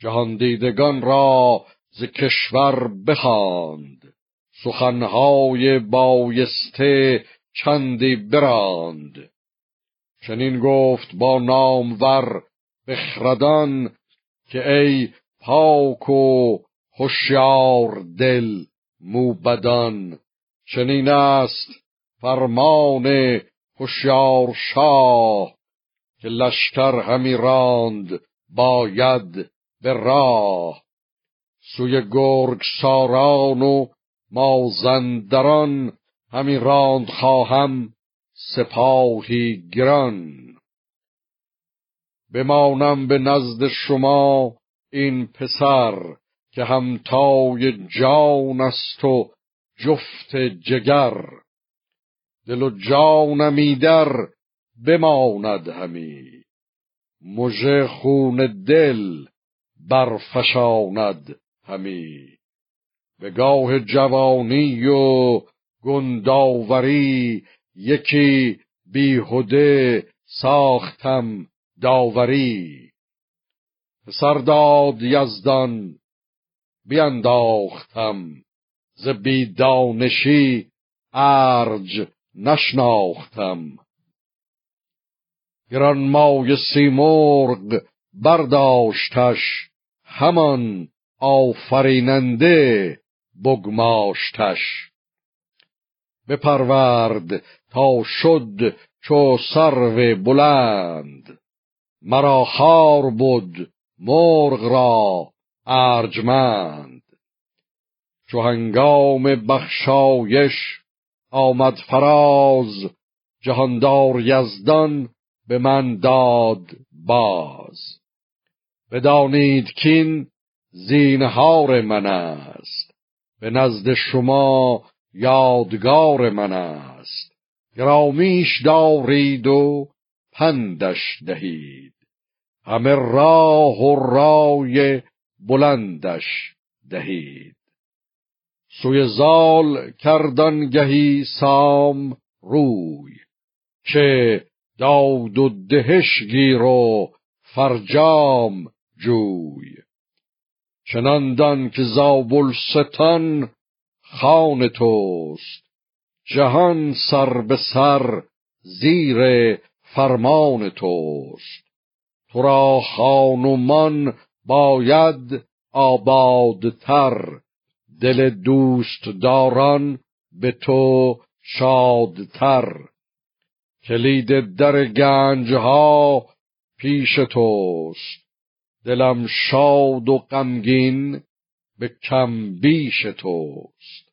جهاندیدگان را ز کشور بخواند. سخنهای بایسته چندی براند. چنین گفت با نامور بخردان که ای پاک و هوشیار دل موبدان چنین است فرمان هوشیار شاه که لشکر همی راند باید به راه. سوی گرگ ساران و مازندران همی راند خواهم سپاهی گران. بمانم به نزد شما این پسر که همتای جان است و جفت جگر. دل و جانم ایدر بماند همی. مژه خون دل برفشاند همی. به گاه جوانی و گنداوری یکی بیهوده ساختم داوری. سرداد یزدان بینداختم ز بیدانشی ارج نشناختم. گرانمای سیمرغ برداشتش همان آفریننده بگماشتش. بپرورد تا شد چو سرو بلند. مرا خار بود مرغ را ارجمند. چو هنگام بخشایش آمد فراز جهاندار یزدان به من داد باز. بدانید کین زینهار من است. به نزد شما یادگار من است. گرامیش دارید و پندش دهید. همه راه و رای بلندش دهید. سوی زال کردن گهی سام روی که داد و دهش گیر و فرجام جوی. چناندان که زابلستان خان توست. جهان سر به سر زیر فرمان توست. تو را خانومان باید آبادتر. دل دوست داران به تو شادتر. کلید در گنجها پیش توست. دلم شاد و غمگین به کم بیش توست.